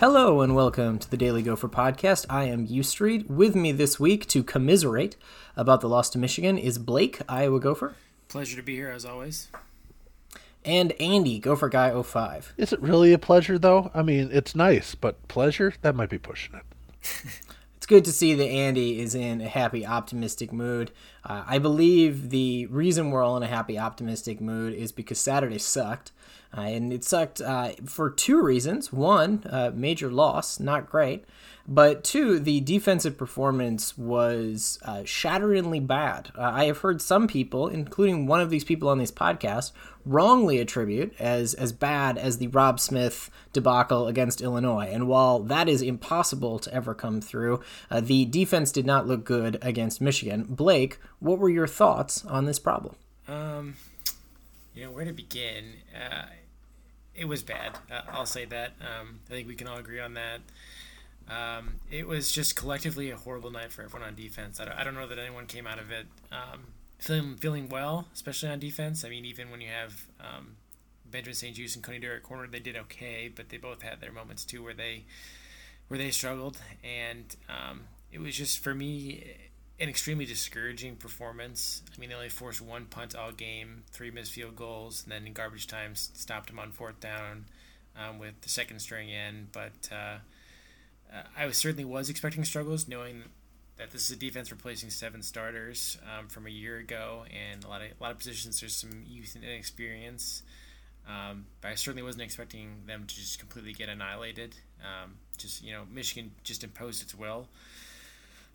Hello and welcome to the Daily Gopher podcast. I am U Street. With me this week to commiserate about the loss to Michigan is Blake, Iowa Gopher, Pleasure to be here as always. and Andy, Gopher Guy 05. Is it really a pleasure, though? I mean, it's nice, but pleasure? That might be pushing it. It's good to see that Andy is in a happy, optimistic mood. Uh, I believe the reason we're all in a happy, optimistic mood is because Saturday sucked. Uh, and it sucked uh, for two reasons. One, uh, major loss, not great. But two, the defensive performance was uh, shatteringly bad. Uh, I have heard some people, including one of these people on this podcast, wrongly attribute as as bad as the Robb Smith debacle against Illinois. And while that is impossible to ever come through, uh, the defense did not look good against Michigan. Blake, what were your thoughts on this problem? Um, you know where to begin. Uh, it was bad. Uh, I'll say that. Um, I think we can all agree on that. Um, it was just collectively a horrible night for everyone on defense. I don't, I don't know that anyone came out of it um, feeling feeling well, especially on defense. I mean, even when you have um, Benjamin St-Juste and Coney Derrick corner, they did okay, but they both had their moments too where they where they struggled, and um, it was just for me an extremely discouraging performance. I mean, they only forced one punt all game, three missed field goals, and then in garbage time stopped them on fourth down um, with the second string in. But uh, uh, I was certainly was expecting struggles, knowing that this is a defense replacing seven starters um, from a year ago, and a lot of a lot of positions there's some youth and inexperience. Um, but I certainly wasn't expecting them to just completely get annihilated. Um, just you know, Michigan just imposed its will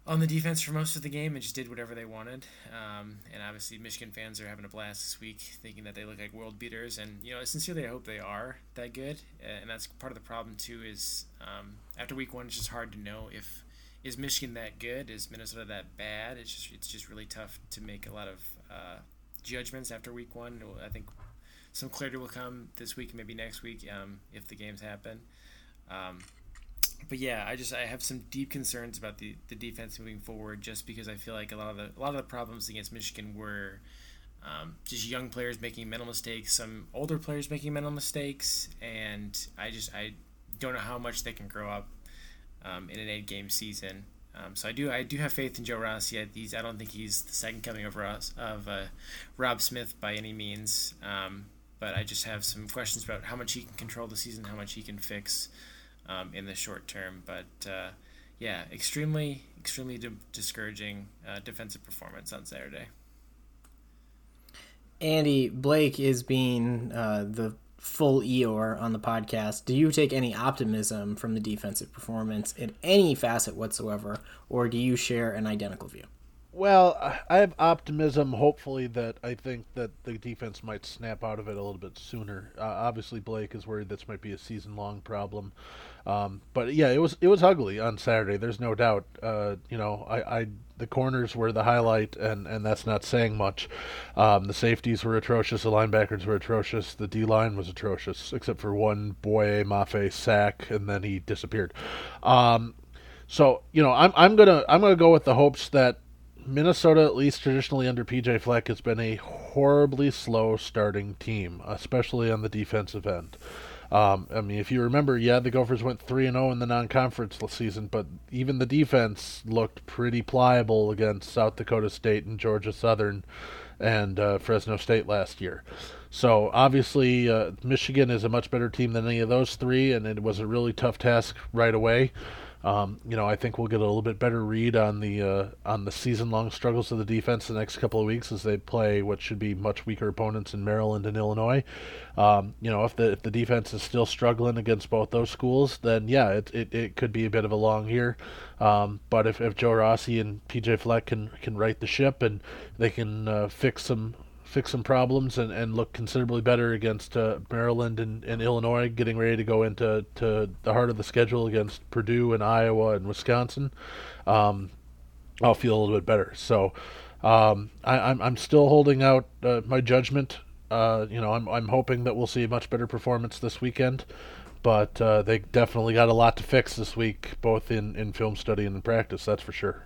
on the defense for most of the game and just did whatever they wanted. Um, and obviously, Michigan fans are having a blast this week, thinking that they look like world beaters. And you know, sincerely, I hope they are that good. And that's part of the problem too. Is um, after week one, it's just hard to know if is Michigan that good, is Minnesota that bad. It's just it's just really tough to make a lot of uh, judgments after week one. I think some clarity will come this week, maybe next week, um, if the games happen. But yeah, I just I have some deep concerns about the, the defense moving forward, just because I feel like a lot of the a lot of the problems against Michigan were um, just young players making mental mistakes, some older players making mental mistakes, and I just I don't know how much they can grow up um, in an eight game season. Um, so I do I do have faith in Joe Rossi. Yet He's I don't think he's the second coming of Ross, of uh, Robb Smith by any means, um, but I just have some questions about how much he can control the season, how much he can fix um, in the short term. But uh, yeah, extremely, extremely di- discouraging uh, defensive performance on Saturday. Andy Blake is being uh, the full Eeyore on the podcast. Do you take any optimism from the defensive performance in any facet whatsoever, or do you share an identical view? Well, I have optimism, hopefully, that I think that the defense might snap out of it a little bit sooner. Uh, obviously, Blake is worried this might be a season-long problem, um, but yeah, it was it was ugly on Saturday. There's no doubt. Uh, you know, I, I the corners were the highlight, and, and that's not saying much. Um, the safeties were atrocious. The linebackers were atrocious. The D line was atrocious, except for one Boye Mafe sack, and then he disappeared. Um, so you know, I'm I'm gonna I'm gonna go with the hopes that Minnesota, at least traditionally under PJ Fleck, has been a horribly slow starting team, especially on the defensive end. Um, I mean, if you remember, yeah, the Gophers went three and zero in the non-conference season, but even the defense looked pretty pliable against South Dakota State and Georgia Southern and uh, Fresno State last year. So obviously, uh, Michigan is a much better team than any of those three, and it was a really tough task right away. Um, you know, I think we'll get a little bit better read on the uh, on the season-long struggles of the defense the next couple of weeks as they play what should be much weaker opponents in Maryland and Illinois. Um, you know, if the if the defense is still struggling against both those schools, then yeah, it it, it could be a bit of a long year. Um, but if, if Joe Rossi and PJ Fleck can can right the ship and they can uh, fix some fix some problems and, and look considerably better against uh, Maryland and, and Illinois, getting ready to go into to the heart of the schedule against Purdue and Iowa and Wisconsin, um, I'll feel a little bit better. So um, I, am I'm, I'm still holding out uh, my judgment. Uh, you know, I'm I'm hoping that we'll see a much better performance this weekend, but uh, they definitely got a lot to fix this week, both in, in film study and in practice. That's for sure.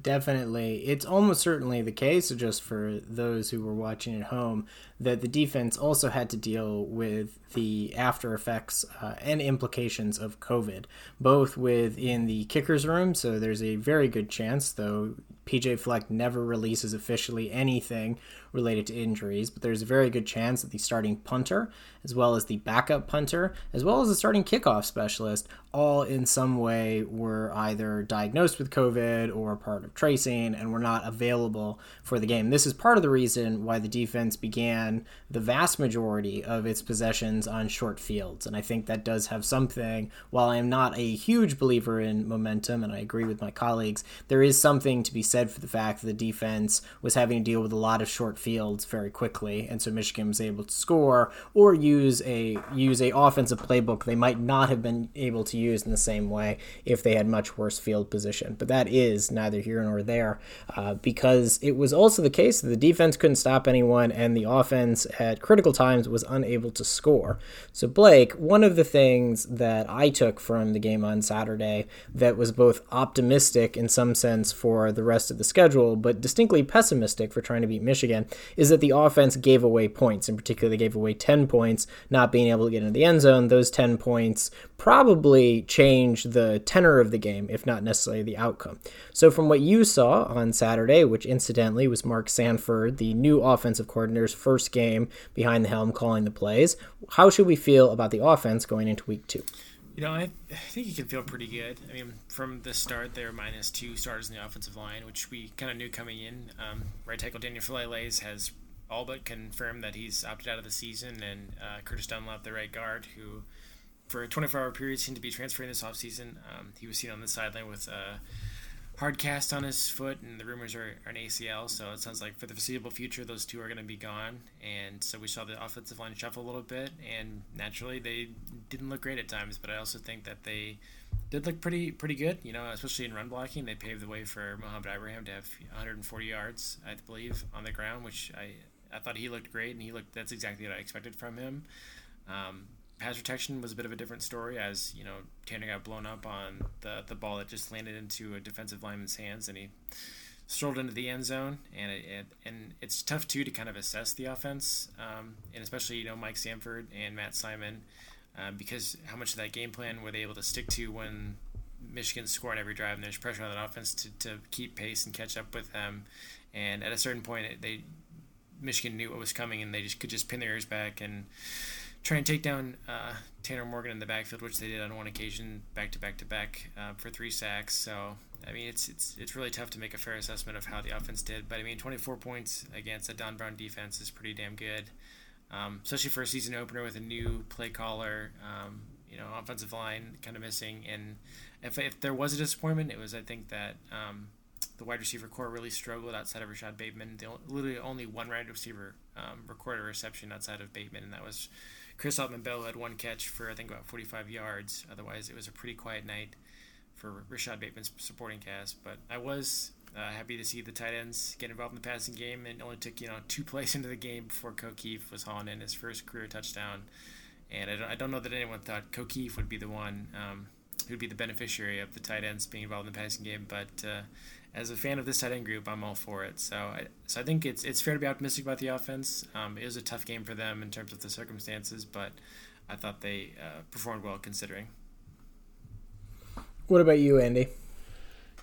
Definitely. It's almost certainly the case, just for those who were watching at home, that the defense also had to deal with the after effects uh, and implications of COVID, both within the kicker's room. So there's a very good chance, though PJ Fleck never releases officially anything related to injuries, but there's a very good chance that the starting punter, as well as the backup punter, as well as the starting kickoff specialist, all in some way were either diagnosed with COVID or part of tracing and were not available for the game. This is part of the reason why the defense began the vast majority of its possessions on short fields. And I think that does have something, while I am not a huge believer in momentum, and I agree with my colleagues, there is something to be said for the fact that the defense was having to deal with a lot of short fields very quickly, and so Michigan was able to score or use a use a offensive playbook they might not have been able to use in the same way if they had much worse field position. But that is neither here nor there, uh, because it was also the case that the defense couldn't stop anyone, and the offense at critical times was unable to score. So Blake, one of the things that I took from the game on Saturday that was both optimistic in some sense for the rest of the schedule, but distinctly pessimistic for trying to beat Michigan, is that the offense gave away points. In particular, they gave away 10 points, not being able to get into the end zone. Those 10 points probably changed the tenor of the game, if not necessarily the outcome. So, from what you saw on Saturday, which incidentally was Mark Sanford, the new offensive coordinator's first game behind the helm calling the plays, how should we feel about the offense going into week two? You know, I, I think you can feel pretty good. I mean, from the start, they were minus two starters in the offensive line, which we kind of knew coming in. Um, right tackle Daniel Faalele has all but confirmed that he's opted out of the season, and uh, Curtis Dunlap, the right guard, who for a 24 hour period seemed to be transferring this offseason. Um, he was seen on the sideline with a hard cast on his foot, and the rumors are, are an ACL. So it sounds like for the foreseeable future, those two are going to be gone. And so we saw the offensive line shuffle a little bit, and naturally they didn't look great at times. But I also think that they did look pretty pretty good. You know, especially in run blocking, they paved the way for Mohamed Ibrahim to have 140 yards, I believe, on the ground, which I I thought he looked great, and he looked that's exactly what I expected from him. Um, pass protection was a bit of a different story as you know Tanner got blown up on the the ball that just landed into a defensive lineman's hands and he strolled into the end zone. And it, it and it's tough too to kind of assess the offense um, and especially you know Mike Sanford and Matt Simon um, because how much of that game plan were they able to stick to when Michigan's scoring every drive and there's pressure on that offense to, to keep pace and catch up with them. And at a certain point they Michigan knew what was coming and they just could just pin their ears back and try and take down uh, Tanner Morgan in the backfield, which they did on one occasion, back to back to back uh, for three sacks. So I mean, it's it's it's really tough to make a fair assessment of how the offense did. But I mean, 24 points against a Don Brown defense is pretty damn good, um, especially for a season opener with a new play caller. Um, you know, offensive line kind of missing. And if, if there was a disappointment, it was I think that um, the wide receiver core really struggled outside of Rashod Bateman. They literally only one wide receiver um, recorded a reception outside of Bateman, and that was Chris Autman-Bell had one catch for I think about 45 yards. Otherwise, it was a pretty quiet night for Rashod Bateman's supporting cast. But I was uh, happy to see the tight ends get involved in the passing game, and it only took you know two plays into the game before Kieft was hauling in his first career touchdown. And I don't, I don't know that anyone thought Kieft would be the one um, who'd be the beneficiary of the tight ends being involved in the passing game, but uh, as a fan of this tight end group, I'm all for it. So, I, so I think it's it's fair to be optimistic about the offense. Um, it was a tough game for them in terms of the circumstances, but I thought they uh, performed well considering. What about you, Andy?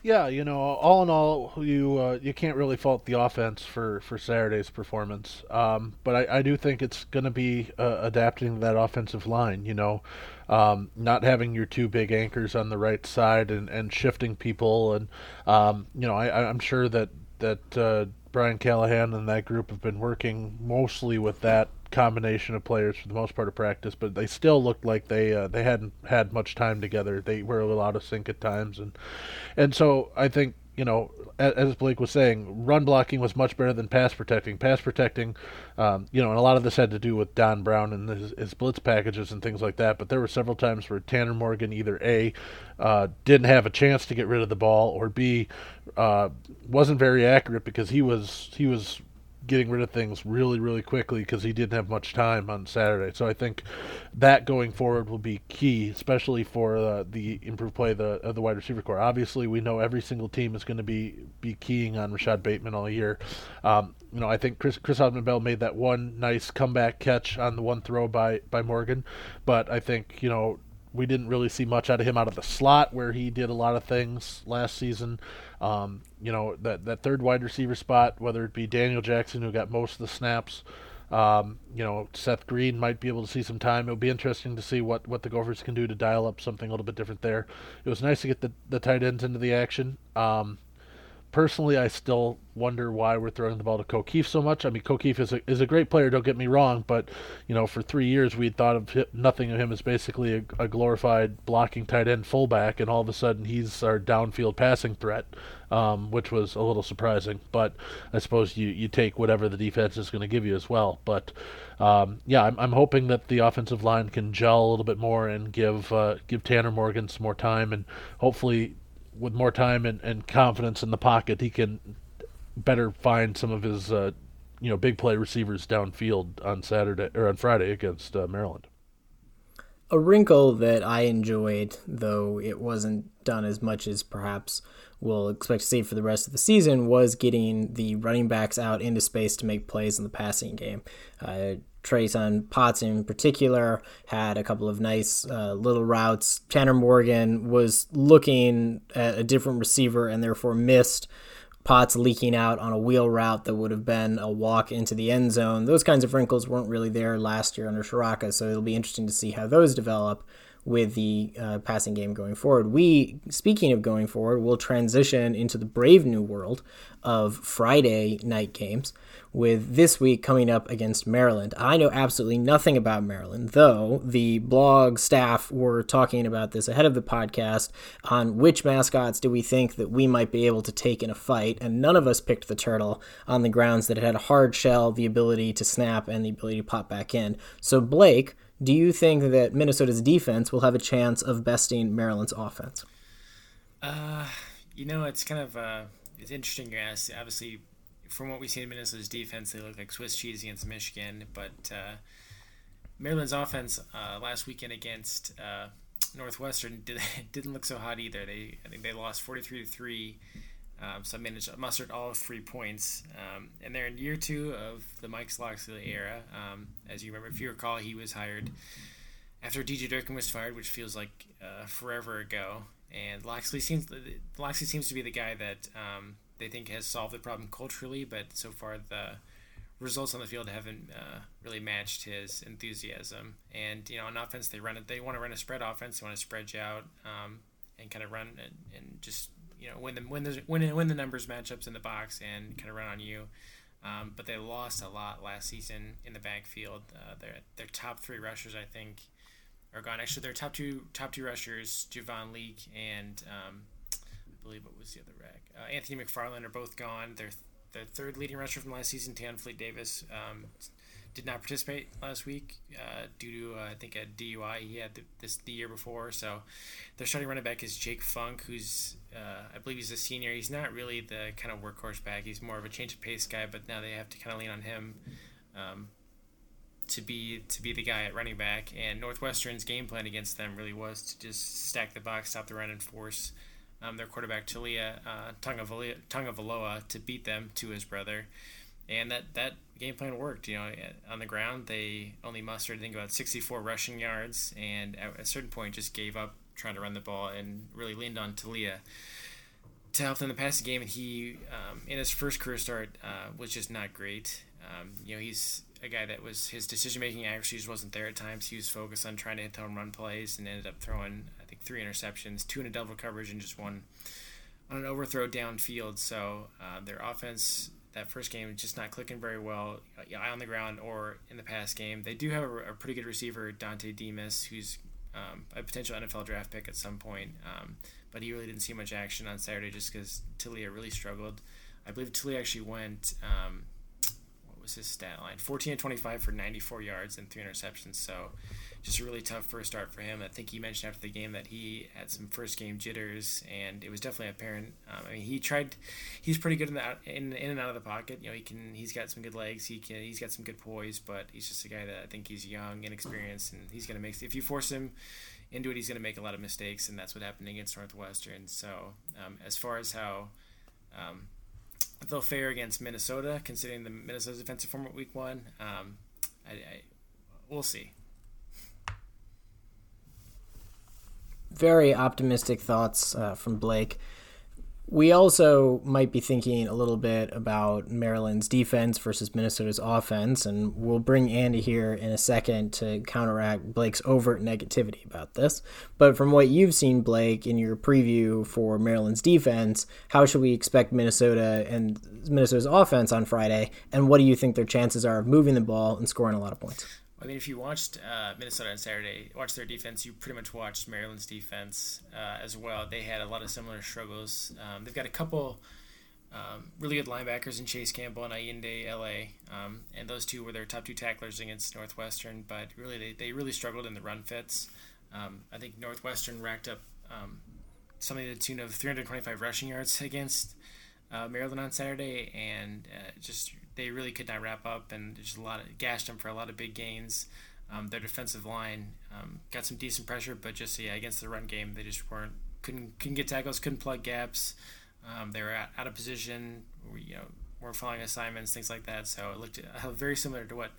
Yeah, you know, all in all, you uh, you can't really fault the offense for, for Saturday's performance. Um, but I, I do think it's going to be uh, adapting that offensive line. You know, um, not having your two big anchors on the right side and, and shifting people, and um, you know, I, I'm sure that that uh, Brian Callahan and that group have been working mostly with that combination of players for the most part of practice, but they still looked like they uh, they hadn't had much time together. They were a little out of sync at times, and and so I think you know as Blake was saying, run blocking was much better than pass protecting. Pass protecting, um, you know, and a lot of this had to do with Don Brown and his, his, blitz packages and things like that. But there were several times where Tanner Morgan either a uh, didn't have a chance to get rid of the ball, or b uh, wasn't very accurate because he was he was getting rid of things really, really quickly because he didn't have much time on Saturday. So I think that going forward will be key, especially for uh, the improved play of the, of the wide receiver core. Obviously, we know every single team is going to be be keying on Rashod Bateman all year. Um, you know, I think Chris Chris Autman-Bell made that one nice comeback catch on the one throw by by Morgan, but I think you know we didn't really see much out of him out of the slot where he did a lot of things last season. Um, you know that that third wide receiver spot, whether it be Daniel Jackson who got most of the snaps, um, you know Seth Green might be able to see some time. It'll be interesting to see what, what the Gophers can do to dial up something a little bit different there. It was nice to get the the tight ends into the action. Um, personally, I still wonder why we're throwing the ball to Ko Kieft so much. I mean, Ko Kieft is a, is a great player, don't get me wrong, but, you know, for three years we thought of him, nothing of him as basically a, a, glorified blocking tight end fullback, and all of a sudden he's our downfield passing threat, um, which was a little surprising. But I suppose you, you take whatever the defense is going to give you as well. But, um, yeah, I'm, I'm hoping that the offensive line can gel a little bit more and give, uh, give Tanner Morgan some more time and hopefully with more time and, and confidence in the pocket, he can better find some of his uh, you know big play receivers downfield on Saturday or on Friday against uh, Maryland. A wrinkle that I enjoyed, though it wasn't done as much as perhaps we'll expect to see for the rest of the season, was getting the running backs out into space to make plays in the passing game. Uh, Treyson Potts in particular had a couple of nice uh, little routes. Tanner Morgan was looking at a different receiver and therefore missed Potts leaking out on a wheel route that would have been a walk into the end zone. Those kinds of wrinkles weren't really there last year under Ciarrocca, so it'll be interesting to see how those develop with the uh, passing game going forward. We, speaking of going forward, will transition into the brave new world of Friday night games with this week coming up against Maryland. I know absolutely nothing about Maryland, though the blog staff were talking about this ahead of the podcast on which mascots do we think that we might be able to take in a fight, and none of us picked the turtle on the grounds that it had a hard shell, the ability to snap, and the ability to pop back in. So, Blake, do you think that Minnesota's defense will have a chance of besting Maryland's offense? Uh, you know, it's kind of uh, it's interesting you ask. Obviously, from what we see in Minnesota's defense, they look like Swiss cheese against Michigan. But uh, Maryland's offense uh, last weekend against uh, Northwestern did, didn't look so hot either. They I think they lost forty three to three. Um, so managed mustered all three points, um, and they're in year two of the Mike Locksley era. Um, as you remember, if you recall, he was hired after DJ Durkin was fired, which feels like uh, forever ago. And Locksley seems Locksley seems to be the guy that um, they think has solved the problem culturally, but so far the results on the field haven't uh, really matched his enthusiasm. And you know, on offense, they run it. They want to run a spread offense. They want to spread you out um, and kind of run and, and, just you know win the win the win the numbers matchups in the box and kind of run on you. Um, but they lost a lot last season in the backfield. Uh, their their top three rushers, I think, are gone. Actually, their top two top two rushers, Javon Leake and um, I believe it was the other rack. Uh, Anthony McFarland are both gone. Their their third leading rusher from last season, Tayon Fleet-Davis, um, did not participate last week uh, due to uh, I think a DUI he had the, this the year before. So their starting running back is Jake Funk, who's uh, I believe he's a senior. He's not really the kind of workhorse back. He's more of a change of pace guy. But now they have to kind of lean on him. Um, to be to be the guy at running back, and Northwestern's game plan against them really was to just stack the box, stop the run, and force um, their quarterback Taulia uh, Tagovailoa to beat them to his brother, and that that game plan worked. You know, on the ground they only mustered I think about 64 rushing yards, and at a certain point just gave up trying to run the ball and really leaned on Taulia to help them in the passing game. And he, um, in his first career start, uh, was just not great. Um, you know, he's a guy that was his decision making accuracy just wasn't there at times. He was focused on trying to hit home run plays and ended up throwing I think three interceptions, two in a double coverage, and just one on an overthrow downfield. So uh, their offense that first game just not clicking very well, eye on the ground or in the pass game. They do have a, a pretty good receiver, Dontay Demus, who's um, a potential NFL draft pick at some point. Um, but he really didn't see much action on Saturday just because Taulia really struggled. I believe Taulia actually went. Um, was his stat line? 14 and 25 for 94 yards and three interceptions. So just a really tough first start for him. I think he mentioned after the game that he had some first game jitters, and it was definitely apparent. Um, I mean, he tried. He's pretty good in, the, in in and out of the pocket. You know, he can. He's got some good legs. He can. He's got some good poise, but he's just a guy that I think he's young, inexperienced, and he's gonna make. If you force him into it, he's gonna make a lot of mistakes, and that's what happened against Northwestern. So um, as far as how um, they'll fare against Minnesota, considering the Minnesota's defensive form at week one. Um, I, I, we'll see. Very optimistic thoughts uh, from Blake. We also might be thinking a little bit about Maryland's defense versus Minnesota's offense, and we'll bring Andy here in a second to counteract Blake's overt negativity about this. But from what you've seen, Blake, in your preview for Maryland's defense, how should we expect Minnesota and Minnesota's offense on Friday, and what do you think their chances are of moving the ball and scoring a lot of points? I mean, if you watched uh, Minnesota on Saturday, watched their defense, you pretty much watched Maryland's defense uh, as well. They had a lot of similar struggles. Um, they've got a couple um, really good linebackers in Chance Campbell and Ayinde Eley, um, and those two were their top two tacklers against Northwestern. But really, they, they really struggled in the run fits. Um, I think Northwestern racked up um, something to the tune of 325 rushing yards against uh, Maryland on Saturday, and uh, just they really could not wrap up, and just a lot of gashed them for a lot of big gains. Um, their defensive line um, got some decent pressure, but just yeah, against the run game, they just weren't couldn't couldn't get tackles, couldn't plug gaps. Um, they were out, out of position, you know, weren't following assignments, things like that. So it looked uh, very similar to what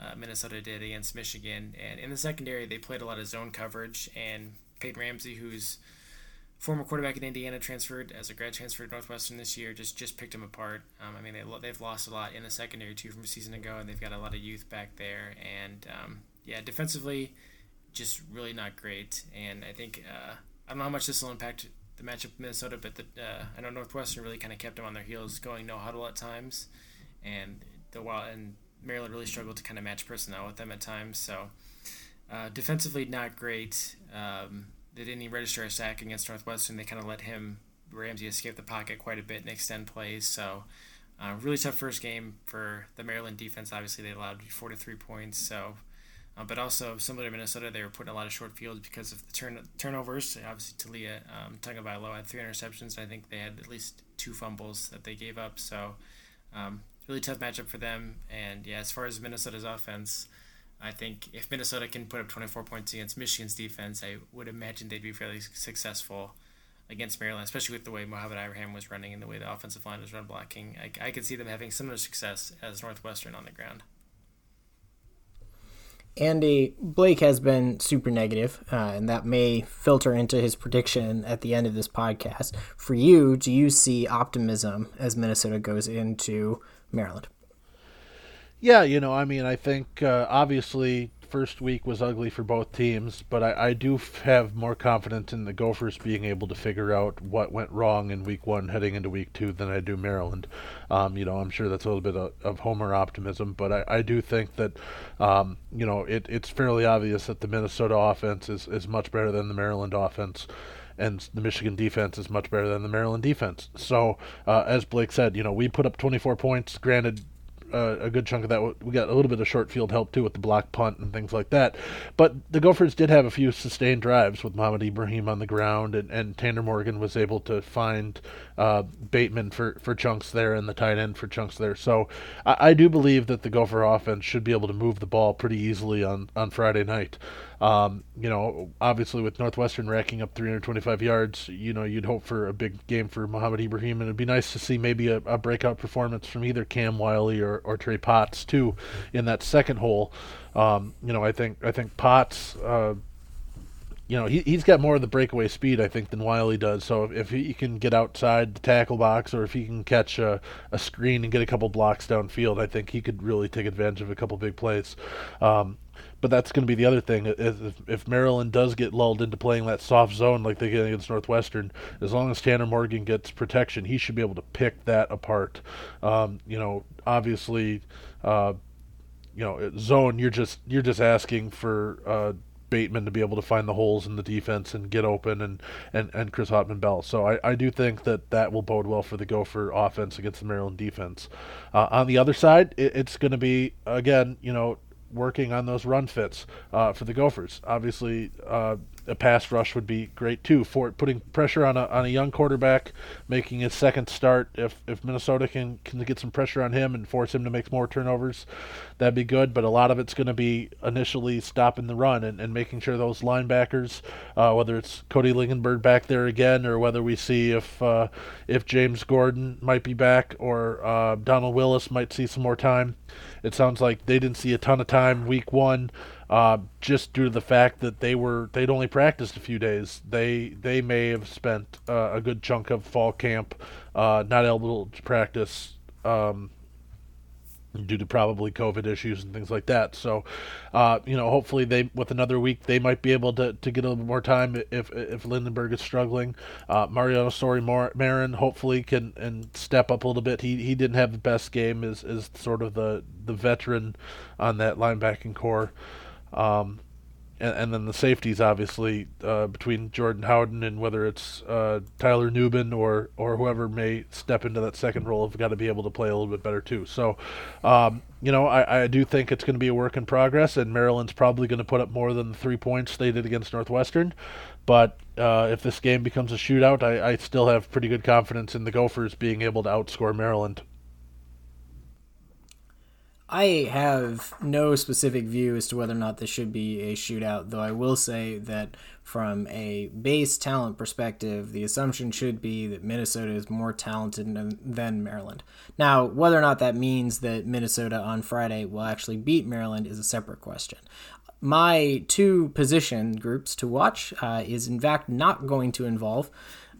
uh, Minnesota did against Michigan. And in the secondary, they played a lot of zone coverage, and Peyton Ramsey, who's former quarterback in Indiana transferred as a grad transfer to Northwestern this year. Just just picked him apart. Um, I mean, they they've lost a lot in the secondary too from a season ago, and they've got a lot of youth back there. And um, yeah, defensively, just really not great. And I think uh, I don't know how much this will impact the matchup with Minnesota, but the, uh, I know Northwestern really kind of kept them on their heels, going no huddle at times, and the while and Maryland really struggled to kind of match personnel with them at times. So uh, defensively, not great. Um, they didn't even register a sack against Northwestern. They kind of let him Ramsey escape the pocket quite a bit and extend plays. So uh, really tough first game for the Maryland defense. Obviously, they allowed four to three points. So, uh, but also similar to Minnesota, they were putting a lot of short fields because of the turn turnovers. Obviously, Taulia um, Tagovailoa had three interceptions. I think they had at least two fumbles that they gave up. So um, really tough matchup for them. And yeah, as far as Minnesota's offense. I think if Minnesota can put up 24 points against Michigan's defense, I would imagine they'd be fairly successful against Maryland, especially with the way Mohamed Ibrahim was running and the way the offensive line was run blocking. I, I could see them having similar success as Northwestern on the ground. Andy, Blake has been super negative, uh, and that may filter into his prediction at the end of this podcast. For you, do you see optimism as Minnesota goes into Maryland? Yeah, you know, I mean, I think uh, obviously first week was ugly for both teams, but I, I do f- have more confidence in the Gophers being able to figure out what went wrong in week one heading into week two than I do Maryland. Um, you know, I'm sure that's a little bit of, of Homer optimism, but I, I do think that, um, you know, it, it's fairly obvious that the Minnesota offense is, is much better than the Maryland offense and the Michigan defense is much better than the Maryland defense. So, uh, as Blake said, you know, we put up 24 points. Granted, uh, a good chunk of that. We got a little bit of short field help too with the block punt and things like that. But the Gophers did have a few sustained drives with Mohamed Ibrahim on the ground, and, and Tanner Morgan was able to find uh, Bateman for, for chunks there and the tight end for chunks there. So I, I do believe that the Gopher offense should be able to move the ball pretty easily on, on Friday night. Um, you know, obviously with Northwestern racking up 325 yards, you know, you'd hope for a big game for Mohamed Ibrahim, and it'd be nice to see maybe a, a breakout performance from either Cam Wiley or, or Trey Potts too in that second hole. Um, you know, I think I think Potts. Uh, you know, he, he's got more of the breakaway speed, I think, than Wiley does. So if, if he can get outside the tackle box or if he can catch a, a screen and get a couple blocks downfield, I think he could really take advantage of a couple big plays. Um, but that's going to be the other thing. If, if Maryland does get lulled into playing that soft zone like they did against Northwestern, as long as Tanner Morgan gets protection, he should be able to pick that apart. Um, you know, obviously, uh, you know, zone. You're just you're just asking for uh, Bateman to be able to find the holes in the defense and get open and, and, and Chris Autman Bell. So I, I do think that that will bode well for the Gopher offense against the Maryland defense. Uh, on the other side, it, it's going to be, again, you know, working on those run fits uh, for the Gophers. Obviously, uh, a pass rush would be great too for putting pressure on a on a young quarterback making his second start. If if Minnesota can can get some pressure on him and force him to make more turnovers, that'd be good. But a lot of it's going to be initially stopping the run and, and making sure those linebackers, uh, whether it's Cody Lindenberg back there again or whether we see if uh, if James Gordon might be back or uh, Donald Willis might see some more time. It sounds like they didn't see a ton of time week one uh, just due to the fact that they were they'd only practiced a few days. They they may have spent uh, a good chunk of fall camp uh, not able to practice um, due to probably COVID issues and things like that. So, uh, you know, hopefully they with another week they might be able to, to get a little more time if if Lindenberg is struggling. Uh, Mariano Sori-Marin hopefully can and step up a little bit. He he didn't have the best game as is sort of the the veteran on that linebacking core. Um, and, and, then the safeties, obviously, uh, between Jordan Howden and whether it's uh, Tyler Nubin or or whoever may step into that second role, have got to be able to play a little bit better too. So, um, you know, I, I do think it's going to be a work in progress, and Maryland's probably going to put up more than the three points they did against Northwestern. But uh, if this game becomes a shootout, I, I still have pretty good confidence in the Gophers being able to outscore Maryland. I have no specific view as to whether or not this should be a shootout, though I will say that from a base talent perspective, the assumption should be that Minnesota is more talented than Maryland. Now, whether or not that means that Minnesota on Friday will actually beat Maryland is a separate question. My two position groups to watch uh, is, in fact, not going to involve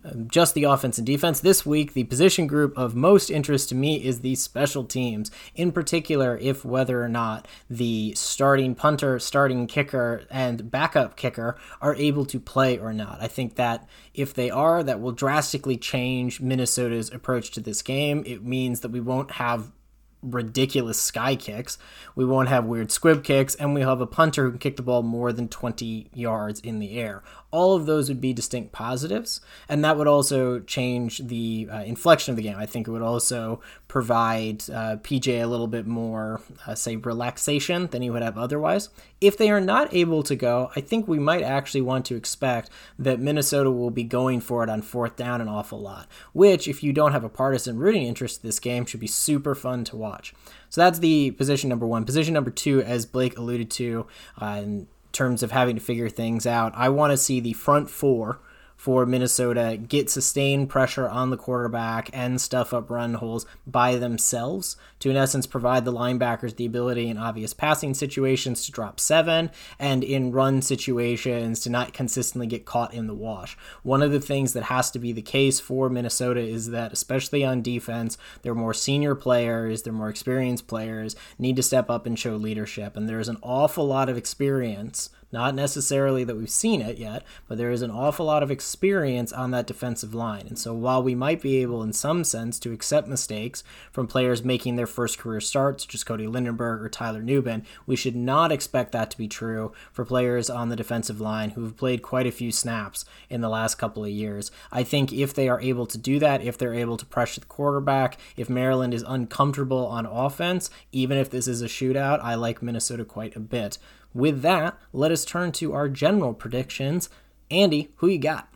Um, just the offense and defense. This week, the position group of most interest to me is the special teams, in particular, if whether or not the starting punter, starting kicker, and backup kicker are able to play or not. I think that if they are, that will drastically change Minnesota's approach to this game. It means that we won't have ridiculous sky kicks. We won't have weird squib kicks, and we'll have a punter who can kick the ball more than 20 yards in the air. All of those would be distinct positives, and that would also change the uh, inflection of the game. I think it would also provide uh, PJ a little bit more, uh, say, relaxation than he would have otherwise. If they are not able to go, I think we might actually want to expect that Minnesota will be going for it on fourth down an awful lot, which, if you don't have a partisan rooting interest in this game, should be super fun to watch. So that's the position number one. Position number two, as Blake alluded to, uh, in terms of having to figure things out, I want to see the front four for Minnesota get sustained pressure on the quarterback and stuff up run holes by themselves to, in essence, provide the linebackers the ability in obvious passing situations to drop seven and in run situations to not consistently get caught in the wash. One of the things that has to be the case for Minnesota is that, especially on defense, they're more senior players, they're more experienced players, need to step up and show leadership. And there's an awful lot of experience not necessarily that we've seen it yet, but there is an awful lot of experience on that defensive line. And so while we might be able, in some sense, to accept mistakes from players making their first career starts, such as Cody Lindenberg or Tyler Nubin, we should not expect that to be true for players on the defensive line who have played quite a few snaps in the last couple of years. I think if they are able to do that, if they're able to pressure the quarterback, if Maryland is uncomfortable on offense, even if this is a shootout, I like Minnesota quite a bit. With that, let us turn to our general predictions. Andy, who you got?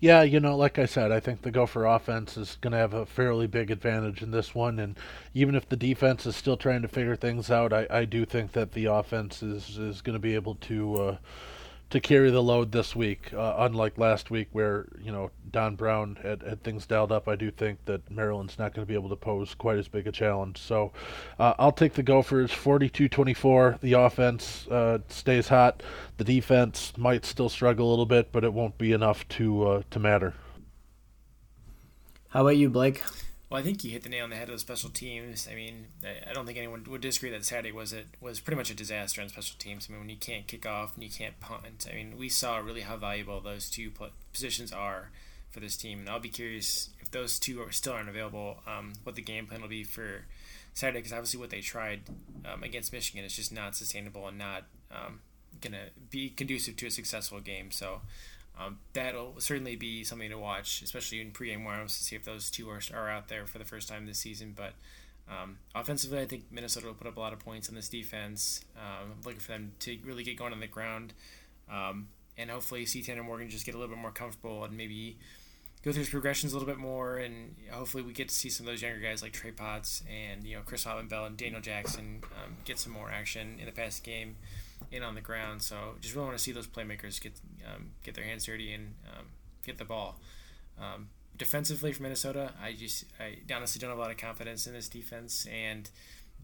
Yeah, you know, like I said, I think the Gopher offense is going to have a fairly big advantage in this one. And even if the defense is still trying to figure things out, I, I do think that the offense is, is going to be able to. Uh, to carry the load this week. Uh, unlike last week, where you know Don Brown had, had things dialed up, I do think that Maryland's not going to be able to pose quite as big a challenge. So uh, I'll take the Gophers 42-24. The offense uh, stays hot. The defense might still struggle a little bit, but it won't be enough to uh, to matter. How about you, Blake? Well, I think you hit the nail on the head of the special teams. I mean, I don't think anyone would disagree that Saturday was it was pretty much a disaster on special teams. I mean, when you can't kick off and you can't punt, I mean, we saw really how valuable those two positions are for this team, and I'll be curious if those two are still aren't available, um, what the game plan will be for Saturday because obviously what they tried um, against Michigan is just not sustainable and not um, gonna be conducive to a successful game. So um, that'll certainly be something to watch, especially in pregame warm-ups to see if those two are, are out there for the first time this season. But um, offensively, I think Minnesota will put up a lot of points on this defense. Um, I'm looking for them to really get going on the ground, um, and hopefully see Tanner Morgan just get a little bit more comfortable and maybe go through his progressions a little bit more. And hopefully we get to see some of those younger guys like Trey Potts and you know Chris Autman-Bell and Daniel Jackson um, get some more action in the past game and on the ground. So just really want to see those playmakers get um, get their hands dirty and um, get the ball. Um, defensively for Minnesota, I just I honestly don't have a lot of confidence in this defense, and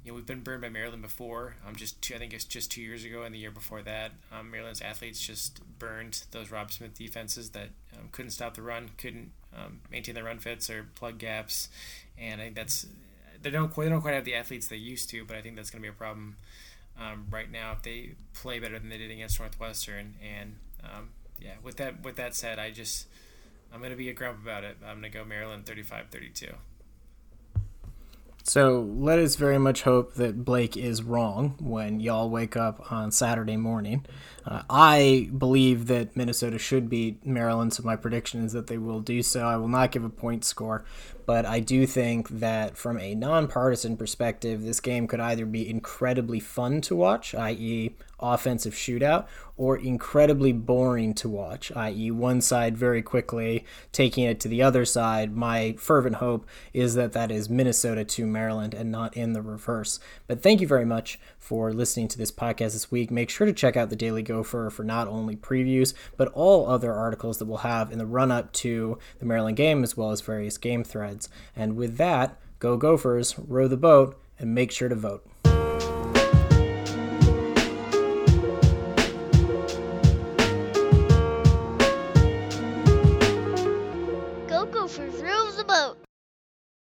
you know we've been burned by Maryland before. Um, just two, I think it's just two years ago and the year before that, um, Maryland's athletes just burned those Robb Smith defenses that um, couldn't stop the run, couldn't um, maintain the run fits or plug gaps, and I think that's they don't quite they don't quite have the athletes they used to, but I think that's going to be a problem um, right now if they play better than they did against Northwestern. And um, yeah, with that with that said, I just I'm gonna be a grump about it. I'm gonna go Maryland 35-32. So let us very much hope that Blake is wrong when y'all wake up on Saturday morning. Uh, I believe that Minnesota should beat Maryland, so my prediction is that they will do so. I will not give a point score, but I do think that from a nonpartisan perspective, this game could either be incredibly fun to watch, i.e., offensive shootout, or incredibly boring to watch, i.e., one side very quickly taking it to the other side. My fervent hope is that that is Minnesota to Maryland and not in the reverse. But thank you very much for listening to this podcast this week. Make sure to check out the Daily Gopher for not only previews, but all other articles that we'll have in the run up to the Maryland game, as well as various game threads. And with that, go Gophers, row the boat, and make sure to vote.